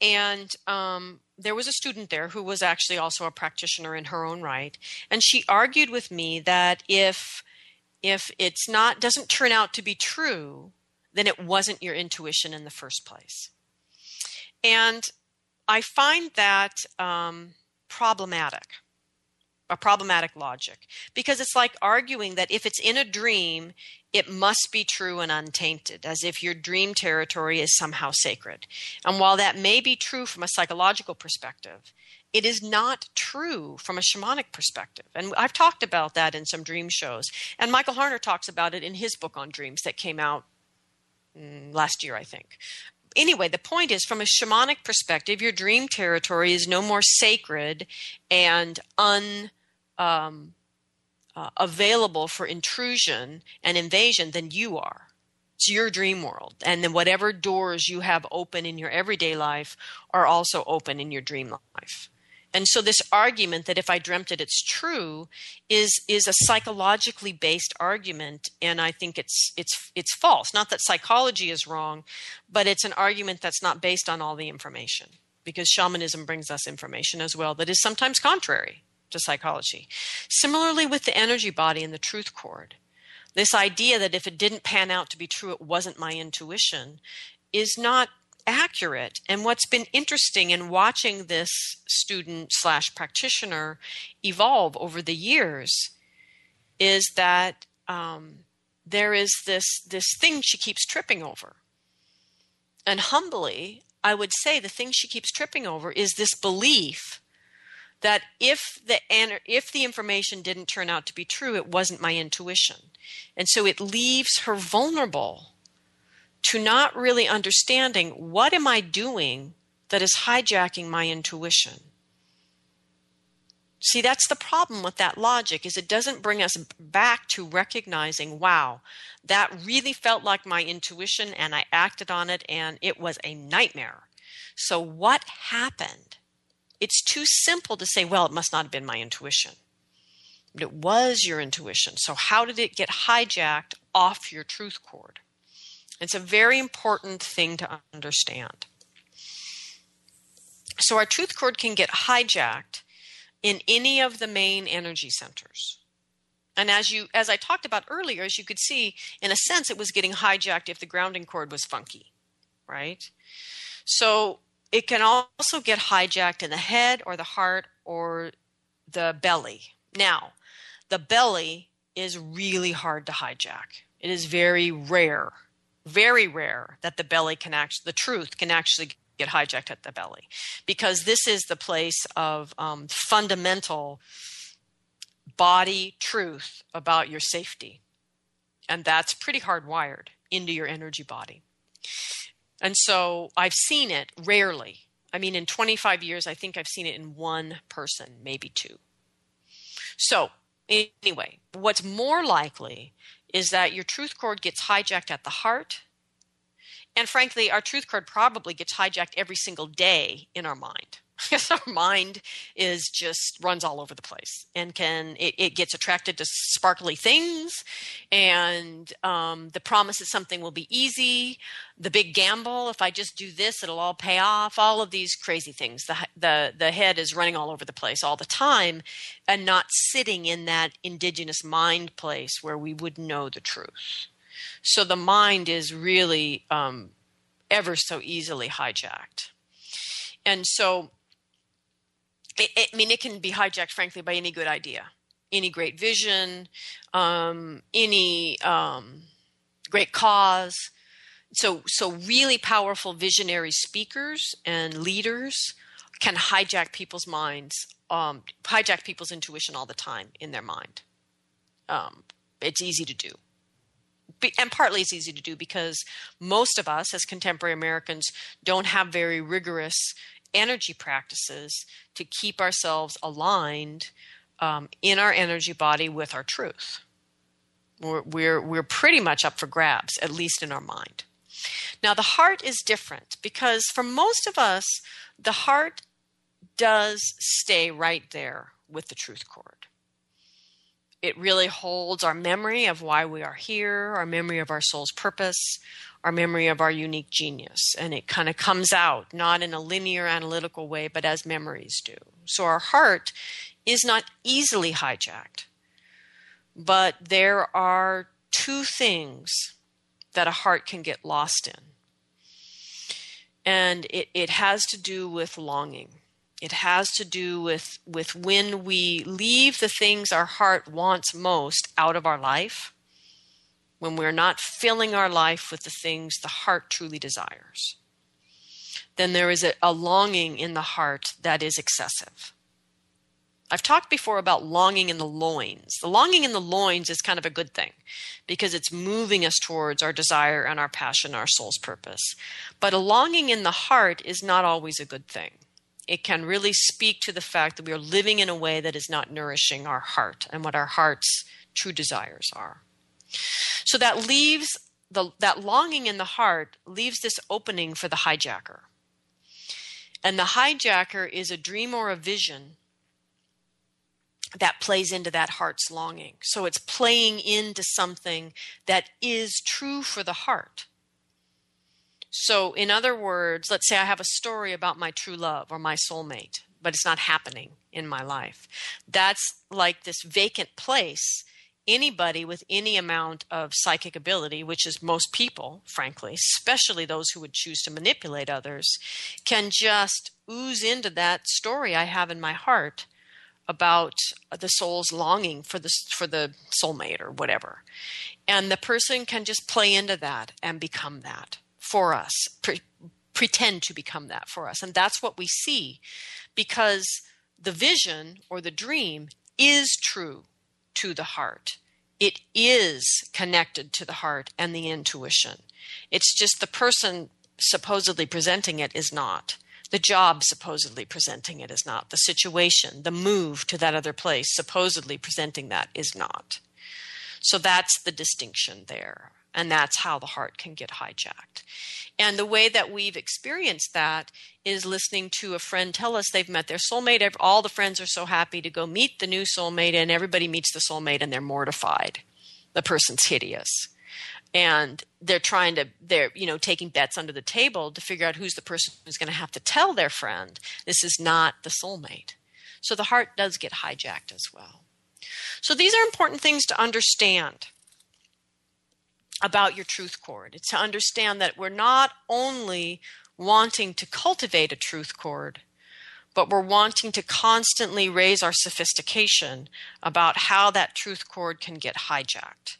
And um, there was a student there who was actually also a practitioner in her own right. And she argued with me that if if it's not doesn't turn out to be true, then it wasn't your intuition in the first place. And I find that um, problematic, a problematic logic, because it's like arguing that if it's in a dream, it must be true and untainted, as if your dream territory is somehow sacred. And while that may be true from a psychological perspective, it is not true from a shamanic perspective. And I've talked about that in some dream shows. And Michael Harner talks about it in his book on dreams that came out mm, last year, I think. Anyway, the point is from a shamanic perspective, your dream territory is no more sacred and un. Um, uh, available for intrusion and invasion than you are. It's your dream world. And then whatever doors you have open in your everyday life are also open in your dream life. And so this argument that if I dreamt it, it's true is is a psychologically based argument, and I think it's it's it's false. Not that psychology is wrong, but it's an argument that's not based on all the information because shamanism brings us information as well that is sometimes contrary to psychology. Similarly with the energy body and the truth cord. This idea that if it didn't pan out to be true, it wasn't my intuition is not accurate. And what's been interesting in watching this student slash practitioner evolve over the years is that um, there is this this thing she keeps tripping over. And humbly, I would say the thing she keeps tripping over is this belief that if the if the information didn't turn out to be true, it wasn't my intuition, and so it leaves her vulnerable to not really understanding what am I doing that is hijacking my intuition. See, that's the problem with that logic is it doesn't bring us back to recognizing, wow, that really felt like my intuition and I acted on it and it was a nightmare. So what happened? It's too simple to say, well, it must not have been my intuition. But it was your intuition. So how did it get hijacked off your truth cord? It's a very important thing to understand. So, our truth cord can get hijacked in any of the main energy centers. And as you as I talked about earlier, as you could see, in a sense it was getting hijacked if the grounding cord was funky, right? So it can also get hijacked in the head or the heart or the belly. Now, the belly is really hard to hijack. It is very rare very rare that the belly can actually, the truth can actually get hijacked at the belly because this is the place of um, fundamental body truth about your safety. And that's pretty hardwired into your energy body. And so I've seen it rarely. I mean, in 25 years, I think I've seen it in one person, maybe two. So, anyway, what's more likely is that your truth cord gets hijacked at the heart. And frankly, our truth cord probably gets hijacked every single day in our mind because our mind is just runs all over the place and can it, it gets attracted to sparkly things and um, the promise that something will be easy the big gamble if i just do this it'll all pay off all of these crazy things. The, the, the head is running all over the place all the time and not sitting in that indigenous mind place where we would know the truth. So the mind is really um, ever so easily hijacked. And so it, I mean, it can be hijacked, frankly, by any good idea, any great vision, um, any um, great cause. So, so really powerful visionary speakers and leaders can hijack people's minds, um, hijack people's intuition all the time in their mind. Um, it's easy to do. And partly it's easy to do because most of us, as contemporary Americans, don't have very rigorous energy practices to keep ourselves aligned um, in our energy body with our truth. We're, we're, we're pretty much up for grabs, at least in our mind. Now, the heart is different because for most of us, the heart does stay right there with the truth cord. It really holds our memory of why we are here, our memory of our soul's purpose, our memory of our unique genius. And it kind of comes out, not in a linear analytical way, but as memories do. So our heart is not easily hijacked. But there are two things that a heart can get lost in. And it, it has to do with longing. It has to do with, with when we leave the things our heart wants most out of our life when we're not filling our life with the things the heart truly desires, then there is a, a, longing in the heart that is excessive. I've talked before about longing in the loins. The longing in the loins is kind of a good thing because it's moving us towards our desire and our passion, our soul's purpose. But a longing in the heart is not always a good thing. It can really speak to the fact that we are living in a way that is not nourishing our heart and what our heart's true desires are. So that leaves the, that longing in the heart leaves this opening for the hijacker. And the hijacker is a dream or a vision that plays into that heart's longing. So it's playing into something that is true for the heart. So, in other words, let's say I have a story about my true love or my soulmate, but it's not happening in my life. That's like this vacant place anybody with any amount of psychic ability, which is most people, frankly, especially those who would choose to manipulate others, can just ooze into that story I have in my heart about the soul's longing for the for the soulmate or whatever. And the person can just play into that and become that for us, pre- pretend to become that for us. And that's what we see because the vision or the dream is true to the heart. It is connected to the heart and the intuition. It's just the person supposedly presenting it is not. The job supposedly presenting it is not. The situation, the move to that other place supposedly presenting that is not. So that's the distinction there. And that's how the heart can get hijacked. And the way that we've experienced that is listening to a friend tell us they've met their soulmate. All the friends are so happy to go meet the new soulmate, and everybody meets the soulmate and they're mortified. The person's hideous. And they're trying to, they're, you know, taking bets under the table to figure out who's the person who's going to have to tell their friend this is not the soulmate. So the heart does get hijacked as well. So these are important things to understand about your truth cord. It's to understand that we're not only wanting to cultivate a truth cord, but we're wanting to constantly raise our sophistication about how that truth cord can get hijacked.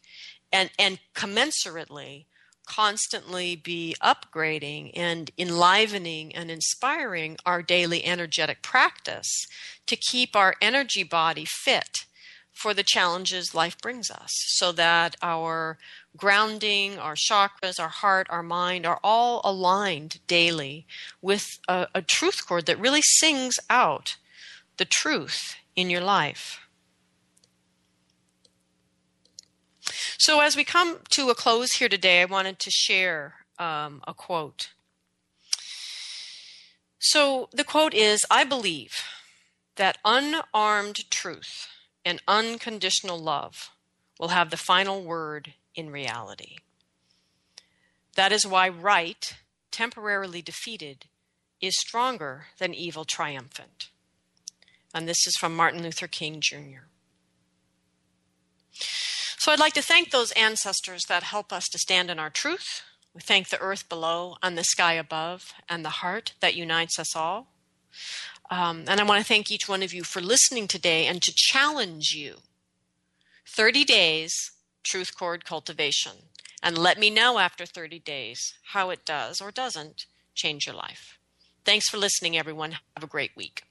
And, and commensurately, constantly be upgrading and enlivening and inspiring our daily energetic practice to keep our energy body fit for the challenges life brings us so that our grounding, our chakras, our heart, our mind are all aligned daily with a, a truth cord that really sings out the truth in your life. So, as we come to a close here today, I wanted to share um, a quote. So, the quote is I believe that unarmed truth and unconditional love will have the final word in reality. That is why right, temporarily defeated, is stronger than evil triumphant. And this is from Martin Luther King Jr. So I'd like to thank those ancestors that help us to stand in our truth. We thank the earth below and the sky above and the heart that unites us all. Um, and I want to thank each one of you for listening today and to challenge you 30 days truth cord cultivation. And let me know after 30 days how it does or doesn't change your life. Thanks for listening, everyone. Have a great week.